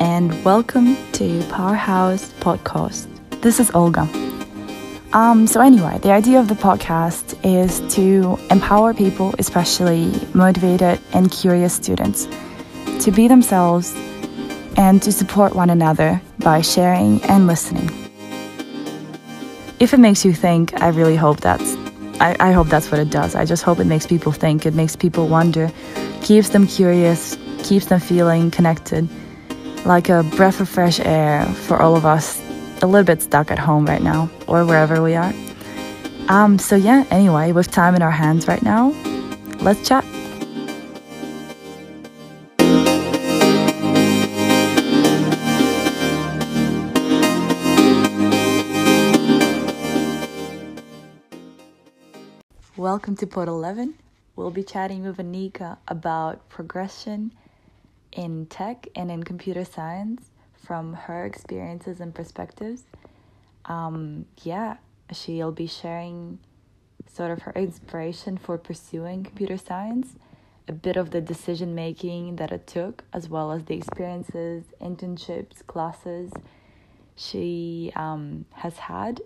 and welcome to Powerhouse Podcast. This is Olga. Um, so, anyway, the idea of the podcast is to empower people, especially motivated and curious students, to be themselves and to support one another by sharing and listening. If it makes you think, I really hope that's I, I hope that's what it does. I just hope it makes people think, it makes people wonder, keeps them curious, keeps them feeling connected, like a breath of fresh air for all of us a little bit stuck at home right now or wherever we are. Um, so yeah, anyway, with time in our hands right now, let's chat. Welcome to Pod 11. We'll be chatting with Anika about progression in tech and in computer science from her experiences and perspectives. Um, yeah, she'll be sharing sort of her inspiration for pursuing computer science, a bit of the decision making that it took, as well as the experiences, internships, classes she um, has had,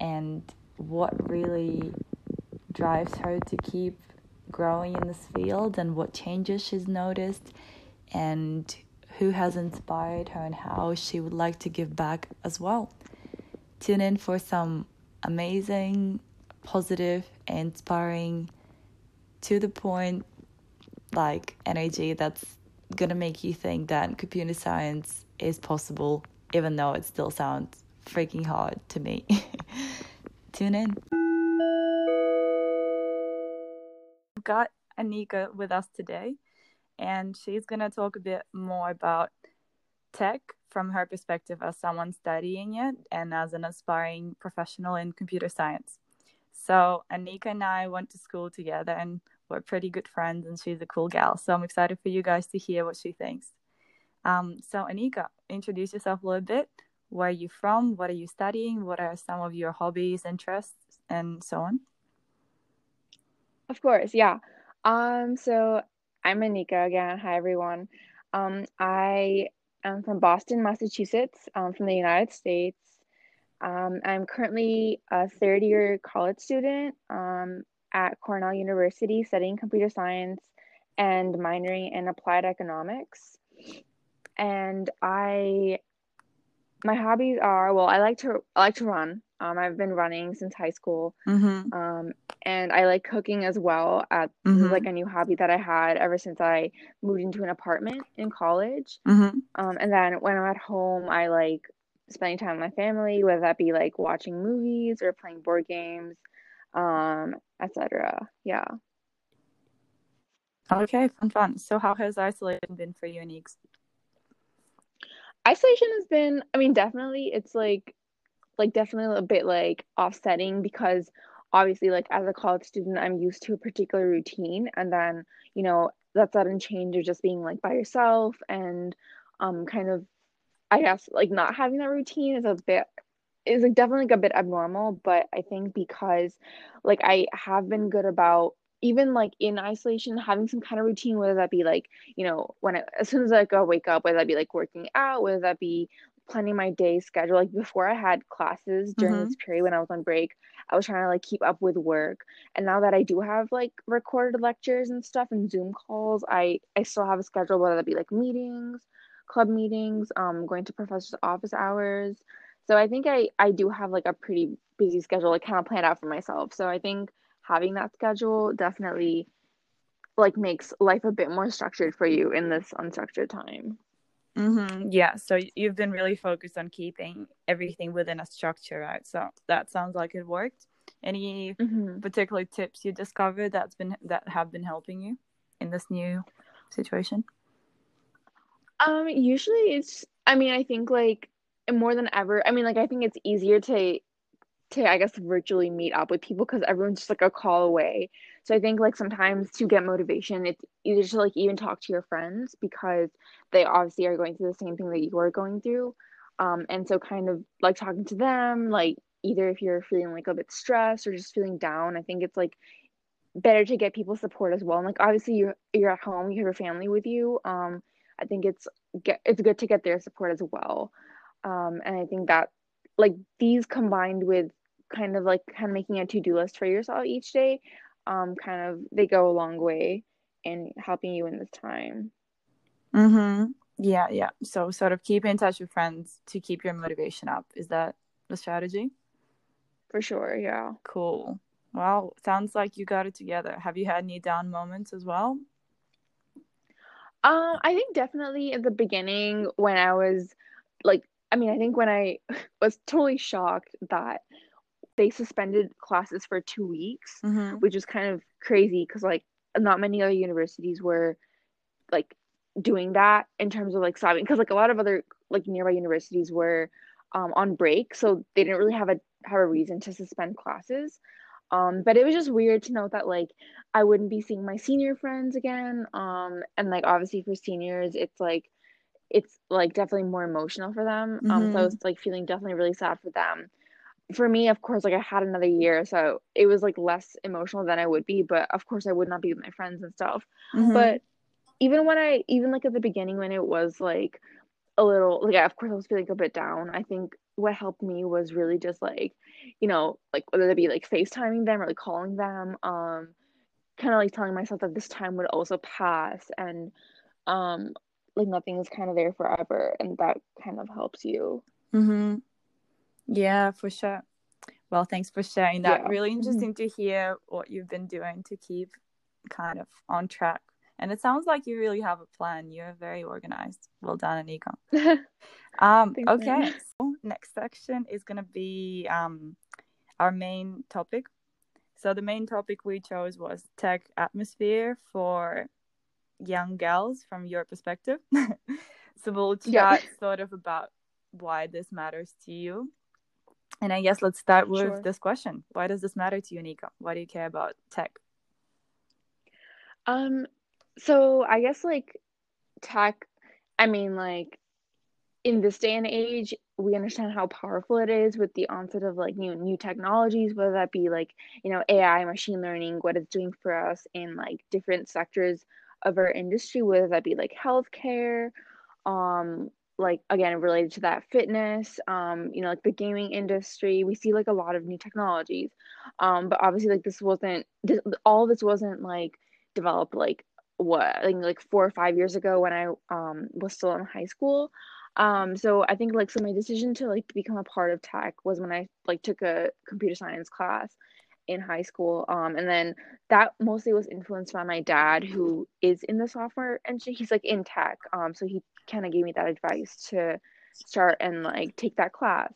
and what really drives her to keep growing in this field and what changes she's noticed and who has inspired her and how she would like to give back as well. Tune in for some amazing, positive, inspiring, to the point, like energy that's gonna make you think that computer science is possible, even though it still sounds freaking hard to me. Tune in. got Anika with us today, and she's going to talk a bit more about tech from her perspective as someone studying it and as an aspiring professional in computer science. So, Anika and I went to school together and we're pretty good friends, and she's a cool gal. So, I'm excited for you guys to hear what she thinks. Um, so, Anika, introduce yourself a little bit. Where are you from? What are you studying? What are some of your hobbies, interests, and so on? Of course, yeah. Um, so I'm Anika again. Hi, everyone. Um, I am from Boston, Massachusetts, um, from the United States. Um, I'm currently a third year college student um, at Cornell University studying computer science and minoring in applied economics. And I, my hobbies are well, I like to I like to run. Um, I've been running since high school, mm-hmm. um, and I like cooking as well. At mm-hmm. like a new hobby that I had ever since I moved into an apartment in college. Mm-hmm. Um, and then when I'm at home, I like spending time with my family, whether that be like watching movies or playing board games, um, etc. Yeah. Okay, fun, fun. So, how has isolation been for you, Anik? Isolation has been, I mean, definitely, it's like like definitely a bit like offsetting because obviously like as a college student i'm used to a particular routine and then you know that sudden change of just being like by yourself and um kind of i guess like not having that routine is a bit is like definitely like a bit abnormal but i think because like i have been good about even like in isolation having some kind of routine whether that be like you know when I, as soon as i go wake up whether that be like working out whether that be planning my day schedule like before i had classes during mm-hmm. this period when i was on break i was trying to like keep up with work. And now that i do have like recorded lectures and stuff and zoom calls i i still have a schedule whether that be like meetings club meetings um going to professor's office hours. So i think i i do have like a pretty busy schedule like kind of planned out for myself. So i think having that schedule definitely like makes life a bit more structured for you in this unstructured time Mm-hmm. Yeah, so you've been really focused on keeping everything within a structure, right? So that sounds like it worked. Any mm-hmm. particular tips you discovered that's been that have been helping you in this new situation? Um, usually it's. I mean, I think like more than ever. I mean, like I think it's easier to to I guess virtually meet up with people because everyone's just like a call away. So I think like sometimes to get motivation, it's either to like even talk to your friends because they obviously are going through the same thing that you are going through. Um, and so kind of like talking to them, like either if you're feeling like a bit stressed or just feeling down, I think it's like better to get people support as well. And like obviously you're you're at home, you have your family with you. Um, I think it's get it's good to get their support as well. Um, and I think that like these combined with kind of like kind of making a to-do list for yourself each day, um, kind of they go a long way in helping you in this time. Mm-hmm. Yeah, yeah. So sort of keep in touch with friends to keep your motivation up. Is that the strategy? For sure, yeah. Cool. Well, sounds like you got it together. Have you had any down moments as well? Um, I think definitely at the beginning when I was like, I mean, I think when I was totally shocked that they suspended classes for two weeks, mm-hmm. which is kind of crazy because like not many other universities were like doing that in terms of like stopping because like a lot of other like nearby universities were um, on break, so they didn't really have a have a reason to suspend classes. Um, but it was just weird to note that like I wouldn't be seeing my senior friends again. Um, and like obviously for seniors, it's like it's like definitely more emotional for them. Mm-hmm. Um, so I mm-hmm. was like feeling definitely really sad for them. For me, of course, like I had another year, so it was like less emotional than I would be. But of course, I would not be with my friends and stuff. Mm-hmm. But even when I, even like at the beginning when it was like a little, like of course I was feeling a bit down. I think what helped me was really just like, you know, like whether it be like FaceTiming them or like calling them, um, kind of like telling myself that this time would also pass and um like nothing is kind of there forever and that kind of helps you. Mhm. Yeah, for sure. Well, thanks for sharing that. Yeah. Really mm-hmm. interesting mm-hmm. to hear what you've been doing to keep kind of on track. And it sounds like you really have a plan. You're very organized. Well done, Anika. um, okay. So next section is going to be um, our main topic. So the main topic we chose was tech atmosphere for young girls from your perspective. so we'll chat yeah. sort of about why this matters to you. And I guess let's start with sure. this question. Why does this matter to you, Nika? Why do you care about tech? Um, so I guess like tech, I mean like in this day and age, we understand how powerful it is with the onset of like new new technologies, whether that be like, you know, AI, machine learning, what it's doing for us in like different sectors of our industry, whether that be like healthcare, um, like again related to that fitness, um, you know, like the gaming industry. We see like a lot of new technologies. Um, but obviously like this wasn't this, all this wasn't like developed like what I think like four or five years ago when I um was still in high school. Um, so I think like so my decision to like become a part of tech was when I like took a computer science class in high school. Um, and then that mostly was influenced by my dad, who is in the software and he's like in tech. Um, so he kind of gave me that advice to start and like take that class.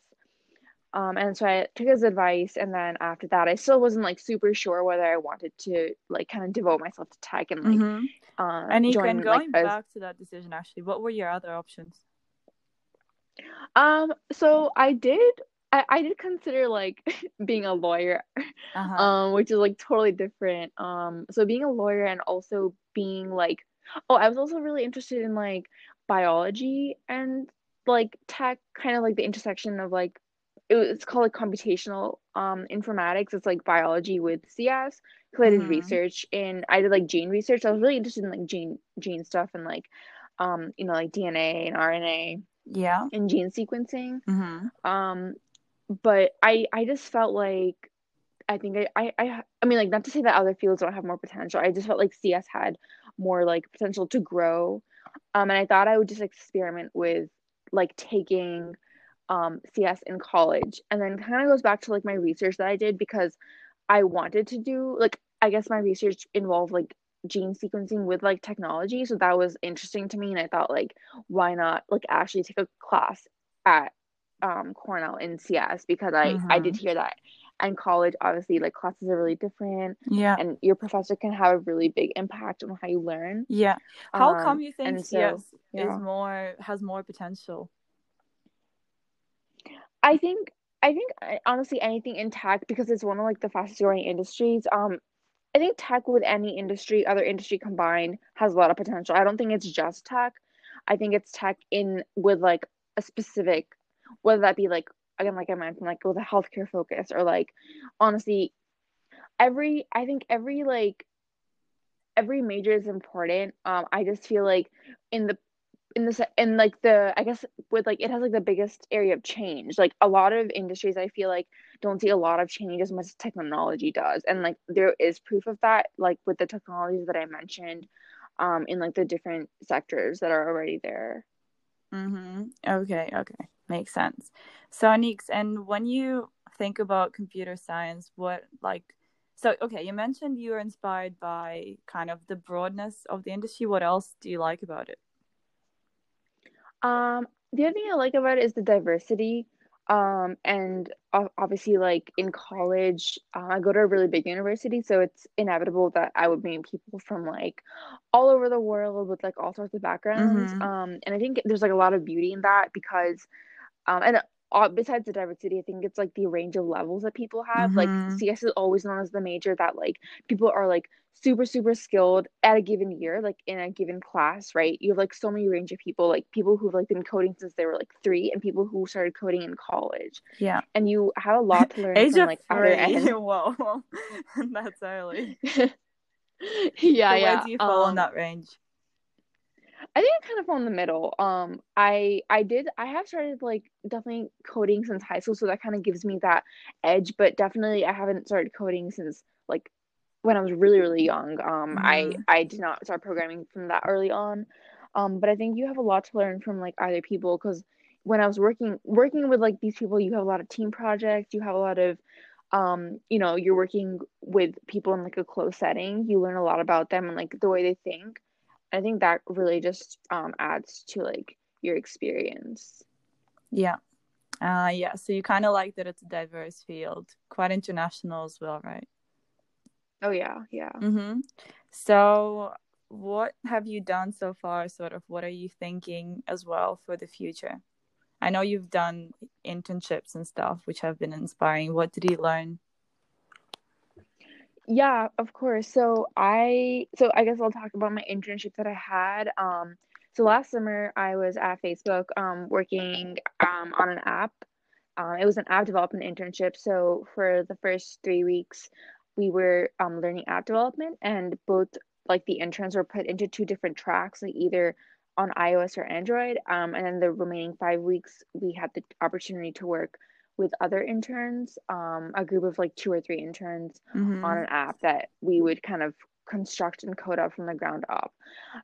Um, and so I took his advice, and then after that, I still wasn't like super sure whether I wanted to like kind of devote myself to tech and like. Mm-hmm. Um, and join, going like, back to that decision, actually, what were your other options? Um, so I did I, I did consider like being a lawyer, uh-huh. um, which is like totally different. Um, so being a lawyer and also being like, oh, I was also really interested in like biology and like tech, kind of like the intersection of like it, it's called like computational um informatics. It's like biology with CS. Because I did mm-hmm. research and I did like gene research. I was really interested in like gene gene stuff and like um you know like DNA and RNA yeah and gene sequencing mm-hmm. um but i i just felt like i think I, I i mean like not to say that other fields don't have more potential i just felt like cs had more like potential to grow. Um and i thought i would just experiment with like taking um cs in college. And then kind of goes back to like my research that i did because i wanted to do like i guess my research involved like gene sequencing with like technology. So that was interesting to me. And i thought like why not like actually take a class at um cornell in cs because i mm-hmm. i did mm-hmm. hear that and college obviously like classes are really different yeah and your professor can have a really big impact on how you learn yeah how um, come you think cs so, yeah. is more has more potential i think I think honestly anything in tech because it's one of like the fastest growing industries. Um, I think tech with any industry, other industry combined, has a lot of potential. I don't think it's just tech. I think it's tech in with like a specific, whether that be like again, like I mentioned, like with a healthcare focus or like honestly, every I think every like every major is important. Um, I just feel like in the in the in like the I guess with like it has like the biggest area of change. Like a lot of industries I feel like don't see a lot of change as much as technology does. And like there is proof of that like with the technologies that I mentioned um in like the different sectors that are already there. Mm-hmm. Okay, okay. Makes sense. So Anix, and when you think about computer science, what like so okay, you mentioned you were inspired by kind of the broadness of the industry. What else do you like about it? Um, the other thing I like about it is the diversity. Um, and obviously, like in college, uh, I go to a really big university, so it's inevitable that I would meet people from like all over the world with like all sorts of backgrounds. Mhm. Um, and I think there's like a lot of beauty in that because, um, and uh, besides the diversity, I think it's like the range of levels that people have. Like Mhm. CS is always known as the major that like people are like super super skilled at a given year, like in a given class, right? You have like so many range of people, like people who've like been coding since they were like three, and people who started coding in college. Yeah. And you have a lot to learn Age from like other end. Whoa. That's early. yeah, So yeah. where do you fall in Um, that range? I think I kind of fall in the middle. Um, I I did I have started like definitely coding since high school, so that kind of gives me that edge. But definitely, I haven't started coding since like when I was really really young. Um, I Mhm. I did not start programming from that early on. Um, but I think you have a lot to learn from like other people because when I was working working with like these people, you have a lot of team projects. You have a lot of um, you know, you're working with people in like a close setting. You learn a lot about them and like the way they think. I think that really just um adds to like your experience. Yeah. Uh yeah, so you kind of like that it's a diverse field, quite international as well, right? Oh yeah, yeah. Mm-hmm. So what have you done so far? Sort of what are you thinking as well for the future? I know you've done internships and stuff, which have been inspiring. What did you learn? Yeah, of course. So I so I guess I'll talk about my internship that I had. Um so last summer I was at Facebook um working um on an app. Um it was an app development internship. So for the first three weeks we were um learning app development and both like the interns were put into two different tracks, like either on iOS or Android. Um and then the remaining five weeks we had the opportunity to work with other interns, um, a group of like two or three interns on Mm-hmm. an app that we would kind of construct and code up from the ground up.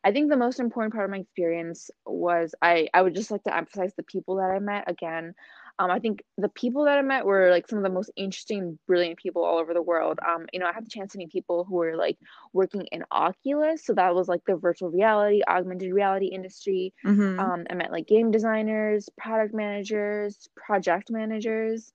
I think the most important part of my experience was I I would just like to emphasize the people that I met again. Um, I think the people that I met were like some of the most interesting, brilliant people all over the world. Um, you know, I had the chance to meet people who were like working in Oculus, so that was like the virtual reality, augmented reality industry. Mm-hmm. Um, I met like game designers, product managers, project managers.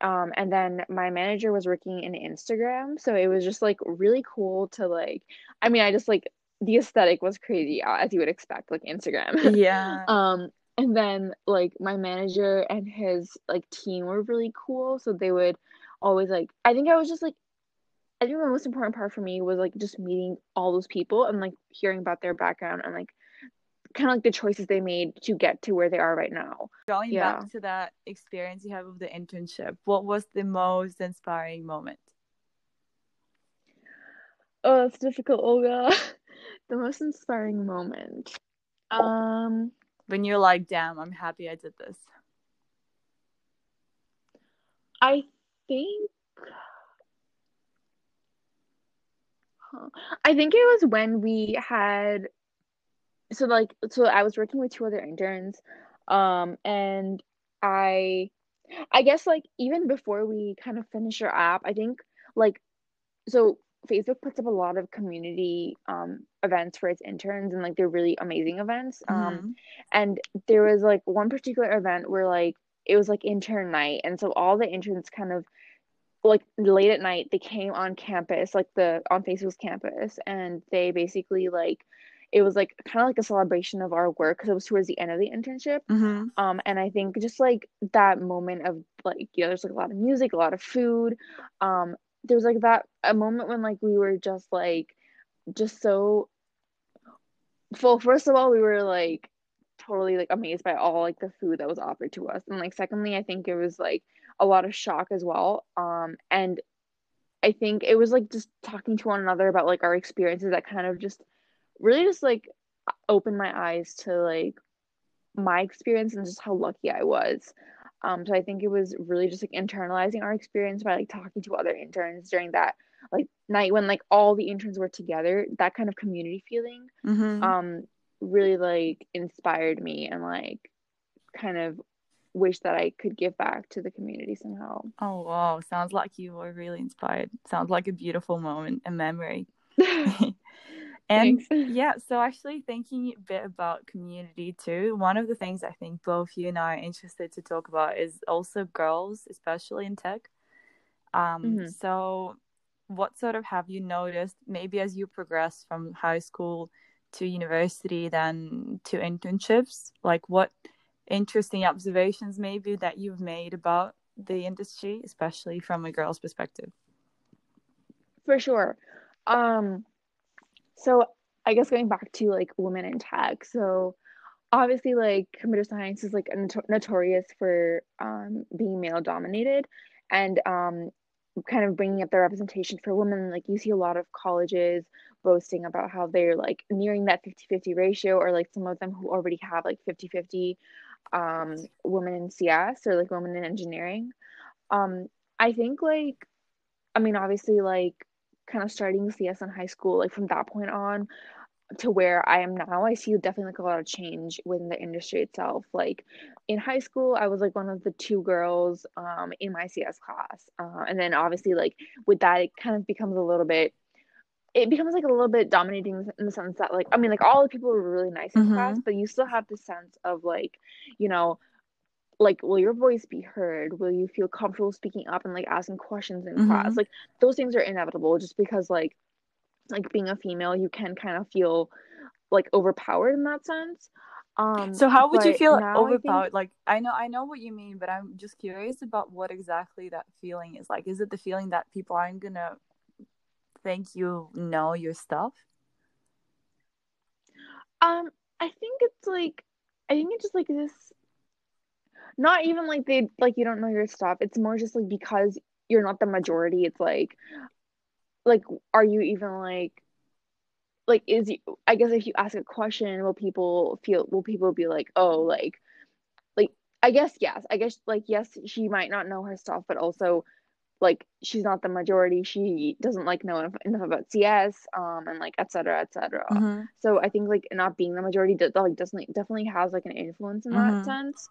Um, and then my manager was working in Instagram, so it was just like really cool to like, I mean, I just like the aesthetic was crazy, uh, as you would expect, like Instagram. Yeah. Um, and then like my manager and his like team were really cool, so they would always like, I think I was just like, I think the most important part for me was like just meeting all those people and like hearing about their background and like kind of like the choices they made to get to where they are right now. Going Yeah. back to that experience you have of the internship, what was the most inspiring moment? Oh, it's difficult, Olga. The most inspiring moment. Um, When you're like, damn, I'm happy I did this. I think. I think it was when we had so like so I was working with two other interns um and I I guess like even before we kind of finished our app, I think like so Facebook puts up a lot of community um events for its interns and like they're really amazing events. Um Mm-hmm. and there was like one particular event where like it was like intern night and so all the interns kind of like late at night they came on campus like the on Facebook's campus and they basically like it was like kind of like a celebration of our work because it was towards the end of the internship Mm-hmm. um and I think just like that moment of like you know there's like a lot of music a lot of food um there was like that a moment when like we were just like just so well first of all we were like totally like amazed by all like the food that was offered to us and like secondly i think it was like a lot of shock as well um and i think it was like just talking to one another about like our experiences that kind of just really just like opened my eyes to like my experience and just how lucky I was. Um, so I think it was really just like internalizing our experience by like talking to other interns during that like night when like all the interns were together. That kind of community feeling Mm-hmm. um really like inspired me and like kind of wish that I could give back to the community somehow. Oh wow, sounds like you were really inspired. Sounds like a beautiful moment, a memory. and Thanks. yeah, so actually thinking a bit about community too, one of the things I think both you and I are interested to talk about is also girls, especially in tech. Um, Mhm. so what sort of have you noticed maybe as you progress from high school to university then to internships? Like what interesting observations maybe that you've made about the industry, especially from a girl's perspective? For sure. Um, so I guess going back to like women in tech. So obviously like computer science is like a notorious for um being male dominated and um kind of bringing up the representation for women like you see a lot of colleges boasting about how they're like nearing that 50-50 ratio or like some of them who already have like 50-50 um women in CS or like women in engineering um I think like I mean obviously like kind of starting CS in high school like from that point on to where I am now, I see definitely like a lot of change within the industry itself. Like in high school, I was like one of the two girls um in my CS class. Uh, and then obviously like with that it kind of becomes a little bit it becomes like a little bit dominating in the sense that like I mean like all the people were really nice in Mhm. class, but you still have the sense of like, you know, like will your voice be heard? Will you feel comfortable speaking up and like asking questions in class? Mhm. Like those things are inevitable just because like like being a female, you can kind of feel like overpowered in that sense. Um, So how would you feel now I think overpowered? Like I know I know what you mean, but I'm just curious about what exactly that feeling is. Like is it the feeling that people aren't gonna think you know your stuff? um I think it's like I think it's just like this not even like they like you don't know your stuff. It's more just like because you're not the majority, it's like like are you even like like is you I guess if you ask a question, will people feel will people be like, oh like like I guess yes. I guess like yes, she might not know her stuff, but also like she's not the majority. She doesn't like know enough, enough about CS, um, and like etc cetera, et cetera. Mm-hmm. So I think like not being the majority does like definitely definitely has like an influence in that Mhm. sense.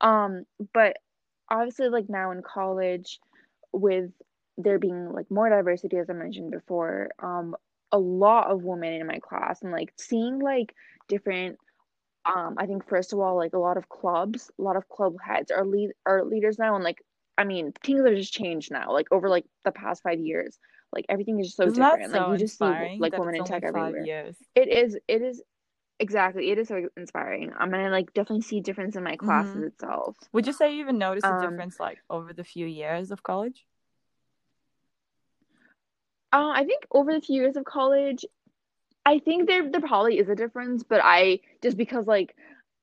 Um, but obviously like now in college, with there being like more diversity as I mentioned before, um, a lot of women in my class and like seeing like different um I think first of all like a lot of clubs, a lot of club heads are lead are leaders now and like I mean things have just changed now like over like the past five years. Like everything is just so Isn't different. Like you just see like women in tech everywhere. years? it is it is exactly it is so inspiring I'm gonna like definitely see difference in my classes Mhm. itself Would you say you even noticed a um difference like over the few years of college? uh, I think over the few years of college I think there there probably is a difference but I just because like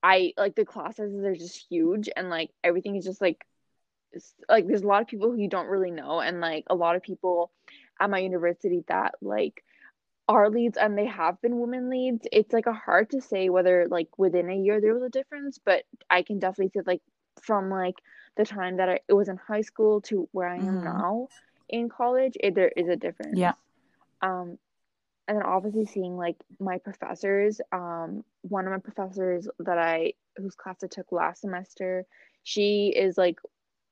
I like the class sizes are just huge and like everything is just like like there's a lot of people who you don't really know and like a lot of people at my university that like are leads and they have been women leads it's like a hard to say whether like within a year there was a difference but i can definitely say like from like the time that I, it was in high school to where i am Mhm. now in college it, there is a difference Yeah. um and then obviously seeing like my professors um one of my professors that i whose class i took last semester she is like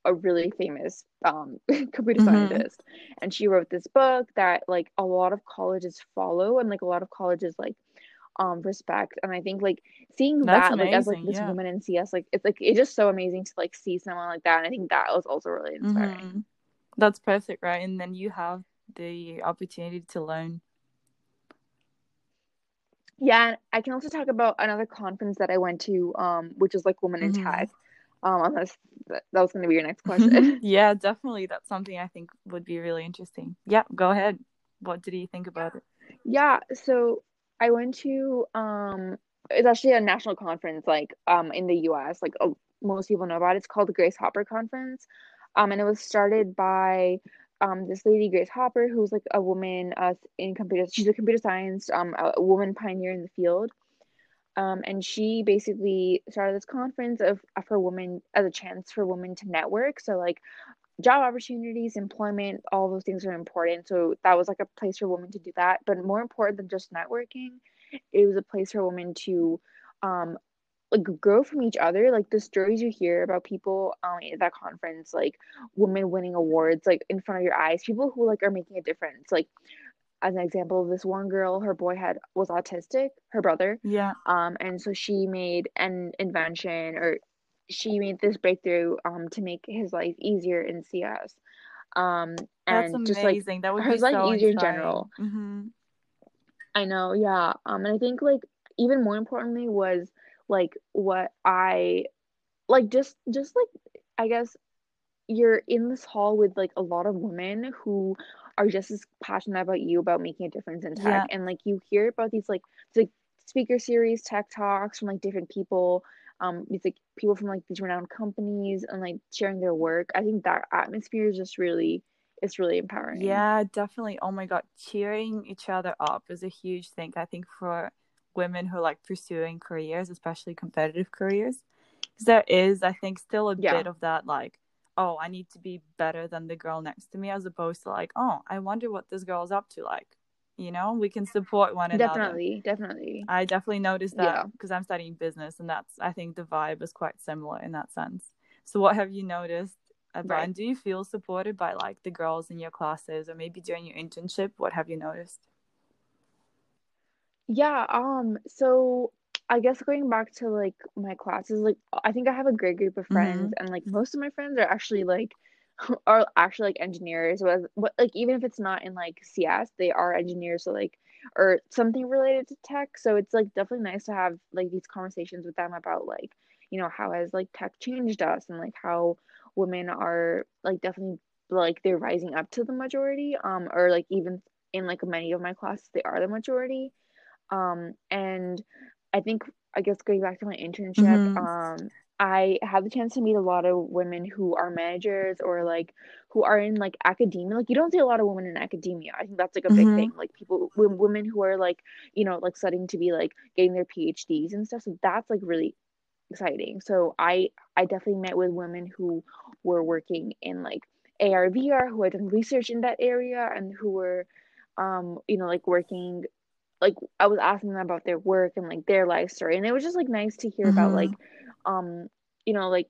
a really famous um computer Mhm. scientist and she wrote this book that like a lot of colleges follow and like a lot of colleges like um respect and i think like seeing That's that like as like this Yeah. woman in cs like it's like it's just so amazing to like see someone like that and i think that was also really inspiring Mhm. That's perfect, right? And then you have the opportunity to learn. Yeah, and I can also talk about another conference that I went to, um, which is like Women in Mhm. Tech. Um, unless that, that was going to be your next question. yeah, definitely. That's something I think would be really interesting. Yeah, go ahead. What did you think about it? Yeah, so I went to um, it's actually a national conference like um in the U.S. Like uh, most people know about it. It's called the Grace Hopper Conference, um, and it was started by um this lady Grace Hopper, who's like a woman uh in computer. She's a computer science um a woman pioneer in the field. Um, and she basically started this conference of, of for women as a chance for women to network. So like job opportunities, employment, all those things are important. So that was like a place for women to do that. But more important than just networking, it was a place for women to um like grow from each other. Like the stories you hear about people um at that conference, like women winning awards like in front of your eyes, people who like are making a difference. Like as an example, of this one girl, her boy had was autistic, her brother. Yeah. Um, and so she made an invention or she made this breakthrough um to make his life easier in CS. Um, and That's just amazing. like that would her life so easier in general. hmm I know, yeah. Um, and I think like even more importantly was like what I like just just like I guess you're in this hall with like a lot of women who are just as passionate about you about making a difference in tech Yeah. and like you hear about these like like speaker series tech talks from like different people um it's like people from like these renowned companies and like sharing their work i think that atmosphere is just really it's really empowering Yeah, definitely. Oh my God, cheering each other up is a huge thing. I think for women who are like pursuing careers, especially competitive careers, because there is, I think, still a Yeah. bit of that like, oh, I need to be better than the girl next to me, as opposed to like, oh, I wonder what this girl's up to. Like, you know, we can support one another. definitely definitely I definitely noticed that because I'm studying business, and that's I think the vibe is quite similar in that sense. So, what have you noticed about? Right. And do you feel supported by like the girls in your classes, or maybe during your internship? What have you noticed? Yeah, um, so I guess going back to like my classes, like I think I have a great group of friends and like most of my friends are actually like are actually like engineers was what like even if it's not in like CS, they are engineers so like or something related to tech. So it's like definitely nice to have like these conversations with them about like, you know, how has like tech changed us and like how women are like definitely like they're rising up to the majority, um, or like even in like many of my classes they are the majority um, and I think, I guess going back to my internship, Mhm. um, I had the chance to meet a lot of women who are managers or like who are in like academia. Like you don't see a lot of women in academia. I think that's like a big Mhm. thing. Like people, w- women who are like, you know, like studying to be like getting their PhDs and stuff. So that's like really exciting. So I I definitely met with women who were working in like ARVR who had done research in that area and who were um, you know, like working like I was asking them about their work and like their life story and it was just like nice to hear about like um you know like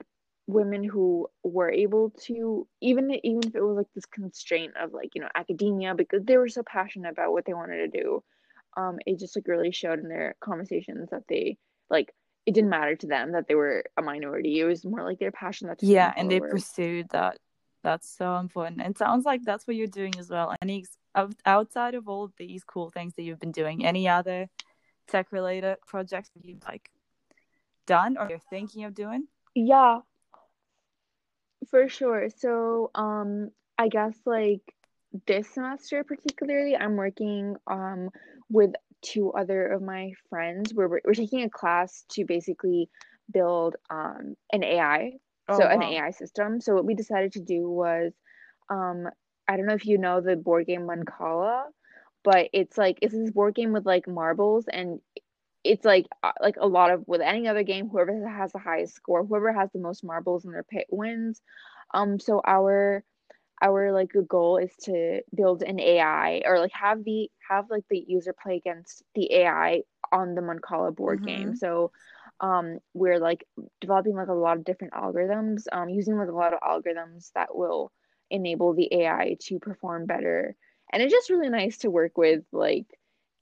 women who were able to even even if it was like this constraint of like you know academia because they were so passionate about what they wanted to do um it just like really showed in their conversations that they like it didn't matter to them that they were a minority it was more like their passion that Yeah, and they pursued that. That's so important. It sounds like that's what you're doing as well. Any outside of all of these cool things that you've been doing, any other tech related projects that you've like done or you're thinking of doing? yeah For sure. So, um, I guess like this semester particularly, I'm working um with two other of my friends. We're we're taking a class to basically build um an AI, so Oh an. AI system. So what we decided to do was, um, I don't know if you know the board game Mancala, but it's like it's this board game with like marbles and it's like like a lot of with any other game whoever has the highest score whoever has the most marbles in their pit wins um so our our like goal is to build an AI or like have the have like the user play against the AI on the Mancala board game Mhm. so um we're like developing like a lot of different algorithms um using like a lot of algorithms that will enable the AI to perform better and it's just really nice to work with like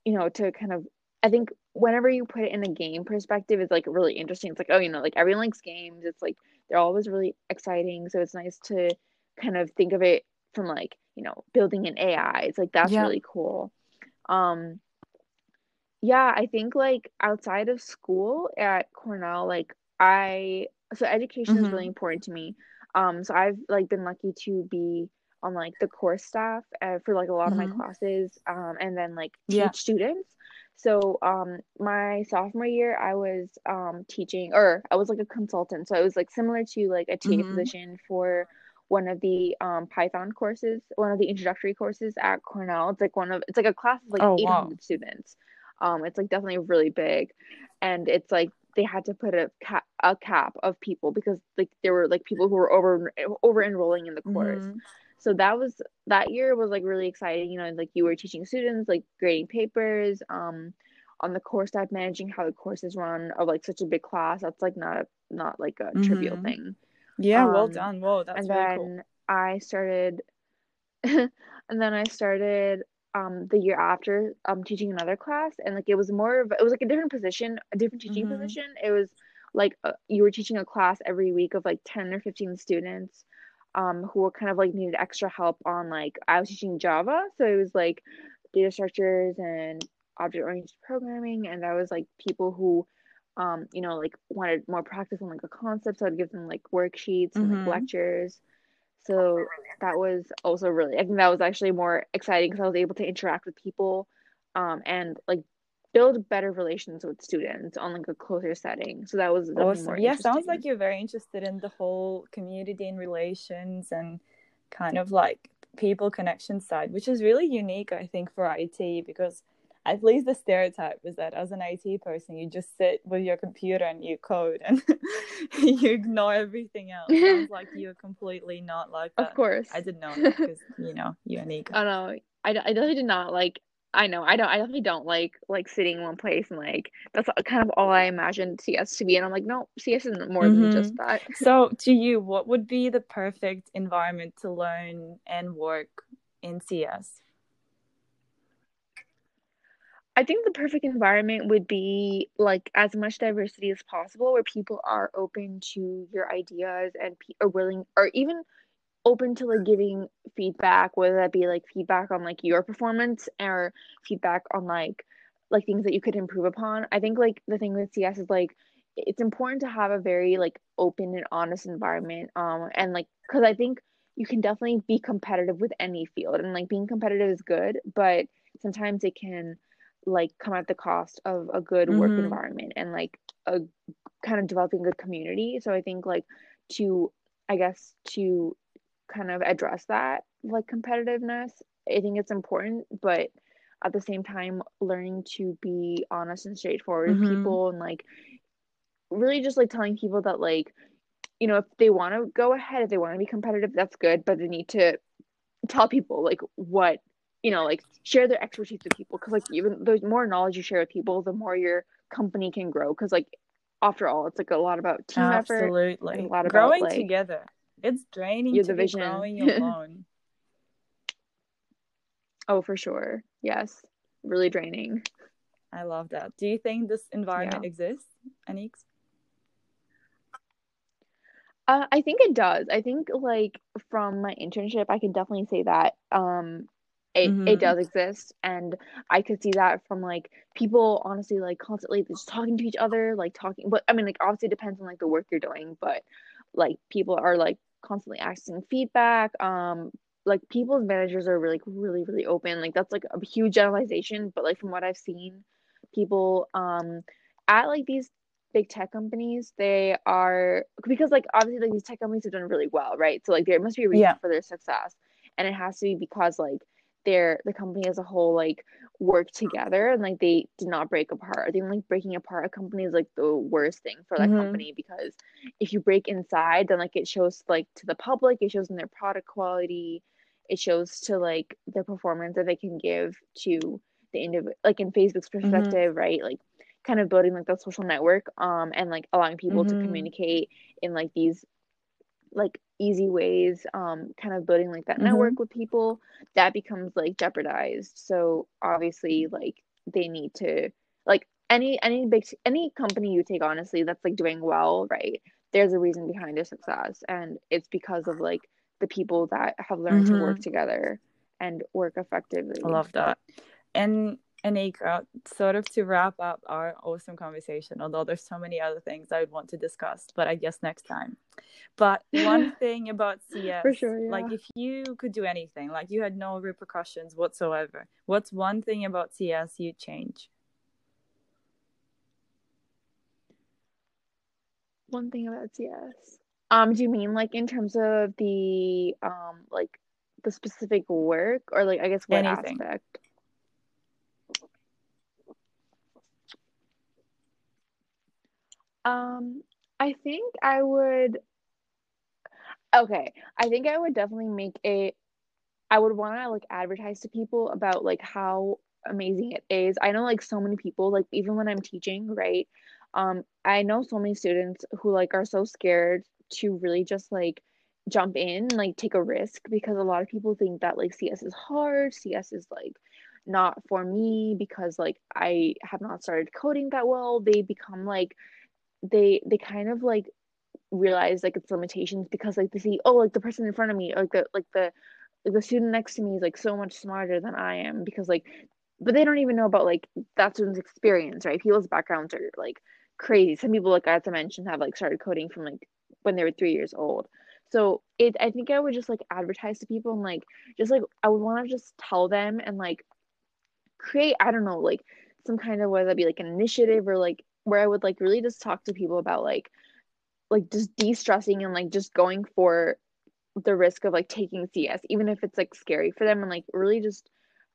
you know to kind of I think whenever you put it in a game perspective, it's like really interesting. It's like, oh, you know, like everyone likes games. It's like they're always really exciting. So it's nice to kind of think of it from like, you know, building an AI. It's like that's Yeah. really cool. Um, yeah, I think like outside of school at Cornell, like I so education is really Mhm. important to me. Um, so I've like been lucky to be on like the course staff uh, for like a lot of my Mhm. classes, um, and then like Yeah. teach students. So um, my sophomore year, I was um teaching, or I was like a consultant. So it was like similar to like a TA Mhm. position for one of the um Python courses, one of the introductory courses at Cornell. It's like one of it's like a class of like Oh wow. 800 students Um, it's like definitely really big, and it's like they had to put a cap a cap of people because like there were like people who were over over enrolling in the course. Mm-hmm. So that was that year was like really exciting. You know, like you were teaching students like grading papers. Um, on the course side, managing how the course is run of like such a big class. That's like not a not like a mm-hmm. trivial thing. Yeah, um, well done. Whoa, that's and really then cool. I started, and then I started um the year after um teaching another class, and like it was more of it was like a different position, a different teaching mm-hmm. position. It was like uh, you were teaching a class every week of like ten or fifteen students, um who were kind of like needed extra help on like I was teaching Java, so it was like data structures and object oriented programming, and that was like people who um, you know, like wanted more practice on like a concept. So I'd give them like worksheets and mm-hmm. like lectures. So that was also really, I think that was actually more exciting because I was able to interact with people um, and like build better relations with students on like a closer setting. So that was awesome. yeah, sounds like you're very interested in the whole community and relations and kind of like people connection side, which is really unique, I think, for IT because at least the stereotype is that as an IT person, you just sit with your computer and you code and you ignore everything else. Sounds like you're completely not like that. Of course. I didn't know that because, you know, you're an ego. Oh, no. I, I definitely did not like I know I don't I definitely don't like like sitting in one place and like that's kind of all I imagined CS to be and I'm like no CS isn't more mm-hmm. than just that. So to you, what would be the perfect environment to learn and work in CS? I think the perfect environment would be like as much diversity as possible where people are open to your ideas and pe- are willing or even open to like giving feedback whether that be like feedback on like your performance or feedback on like like things that you could improve upon. I think like the thing with CS is like it's important to have a very like open and honest environment um and like cuz I think you can definitely be competitive with any field and like being competitive is good, but sometimes it can like come at the cost of a good work mm-hmm. environment and like a kind of developing a good community so i think like to i guess to kind of address that like competitiveness i think it's important but at the same time learning to be honest and straightforward mm-hmm. with people and like really just like telling people that like you know if they want to go ahead if they want to be competitive that's good but they need to tell people like what you know like share their expertise with people because like even the more knowledge you share with people the more your company can grow because like after all it's like a lot about team absolutely effort, a lot about growing like, together it's draining to the vision. growing alone oh for sure yes really draining i love that do you think this environment yeah. exists Anix? Uh, I think it does. I think like from my internship, I can definitely say that um, it, mm-hmm. it does exist and i could see that from like people honestly like constantly just talking to each other like talking but i mean like obviously it depends on like the work you're doing but like people are like constantly asking feedback um like people's managers are really really really open like that's like a huge generalization but like from what i've seen people um at like these big tech companies they are because like obviously like these tech companies have done really well right so like there must be a reason yeah. for their success and it has to be because like their the company as a whole like work together and like they did not break apart. I think like breaking apart a company is like the worst thing for that mm-hmm. company because if you break inside, then like it shows like to the public, it shows in their product quality, it shows to like the performance that they can give to the individual like in Facebook's mm-hmm. perspective, mm-hmm. right? Like kind of building like the social network um and like allowing people mm-hmm. to communicate in like these like easy ways um kind of building like that mm-hmm. network with people that becomes like jeopardized so obviously like they need to like any any big any company you take honestly that's like doing well right there's a reason behind their success and it's because of like the people that have learned mm-hmm. to work mm-hmm. together and work effectively i love that and and Anika, sort of to wrap up our awesome conversation, although there's so many other things I would want to discuss, but I guess next time. But one thing about CS, For sure, yeah. like if you could do anything, like you had no repercussions whatsoever, what's one thing about CS you change? One thing about CS. Um, do you mean like in terms of the um like the specific work or like I guess what anything. aspect? Um, I think I would Okay, I think I would definitely make a. I would want to like advertise to people about like how amazing it is. I know like so many people like even when I'm teaching, right? Um, I know so many students who like are so scared to really just like jump in, like take a risk because a lot of people think that like CS is hard, CS is like not for me because like I have not started coding that well. They become like they they kind of like realize like its limitations because like they see oh like the person in front of me like the like the the student next to me is like so much smarter than I am because like but they don't even know about like that student's experience right? People's backgrounds are like crazy. Some people like as I mentioned have like started coding from like when they were three years old. So it I think I would just like advertise to people and like just like I would want to just tell them and like create I don't know like some kind of whether that be like an initiative or like where I would like really just talk to people about like like just de-stressing and like just going for the risk of like taking CS even if it's like scary for them and like really just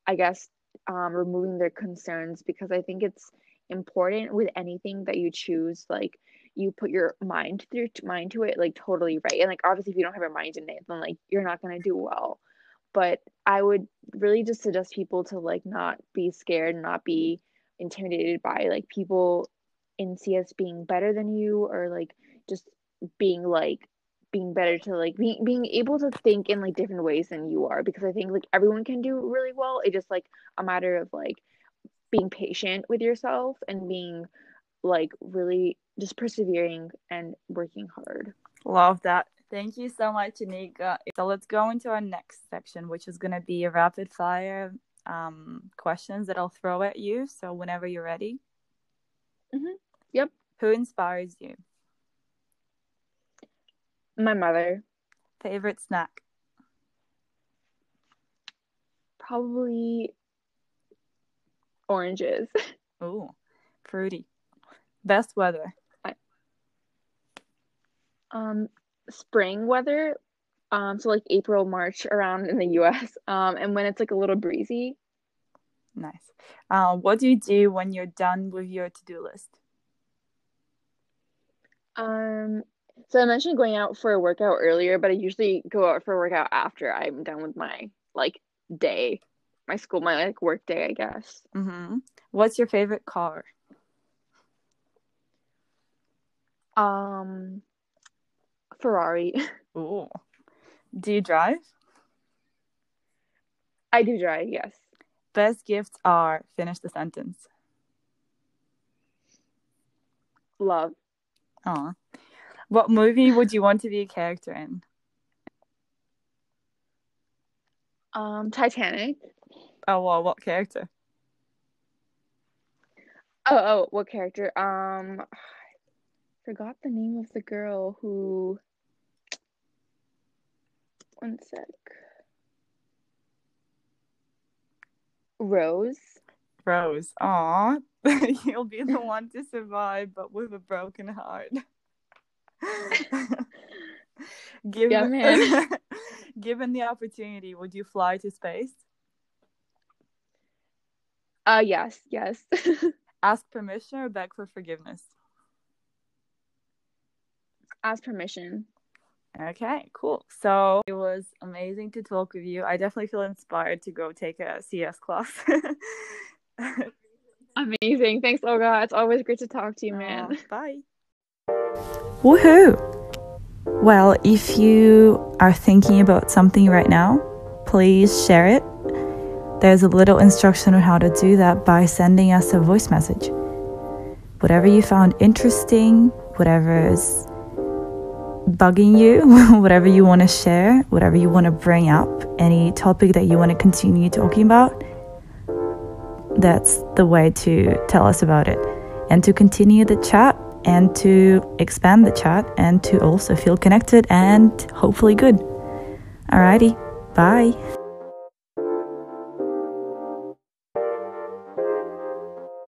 I guess um removing their concerns because I think it's important with anything that you choose like you put your mind through mind to it like totally right and like obviously if you don't have your mind in it then like you're not going to do well but I would really just suggest people to like not be scared not be intimidated by like people in CS being better than you or like just being like being better to like being being able to think in like different ways than you are because I think like everyone can do really well. It's just like a matter of like being patient with yourself and being like really just persevering and working hard. Love that. Thank you so much, Anika. So let's go into our next section, which is going to be a rapid fire um, questions that I'll throw at you. So whenever you're ready. Mm-hmm. Yep. Who inspires you? My mother. Favorite snack? Probably oranges. Oh, fruity. Best weather? Um, spring weather. Um, so like April, March around in the US. Um, and when it's like a little breezy. Nice. Uh, what do you do when you're done with your to-do list? Um, so I mentioned going out for a workout earlier, but I usually go out for a workout after I'm done with my like day, my school, my like work day, I guess. Mm-hmm. What's your favorite car? Um, Ferrari. Oh, do you drive? I do drive, yes. Best gifts are finish the sentence. Love. Aw. What movie would you want to be a character in? Um, Titanic. Oh, well, what character? Oh, oh, what character? Um, I forgot the name of the girl who. One sec. Rose. Rose. Aw. You'll be the one to survive, but with a broken heart. given, given the opportunity, would you fly to space? Uh, yes, yes. Ask permission or beg for forgiveness? Ask permission. Okay, cool. So it was amazing to talk with you. I definitely feel inspired to go take a CS class. Amazing. Thanks, Olga. It's always great to talk to you, man. Aw, bye. Woohoo! Well, if you are thinking about something right now, please share it. There's a little instruction on how to do that by sending us a voice message. Whatever you found interesting, whatever is bugging you, whatever you want to share, whatever you want to bring up, any topic that you want to continue talking about, that's the way to tell us about it. And to continue the chat and to expand the chat and to also feel connected and hopefully good. Alrighty, bye.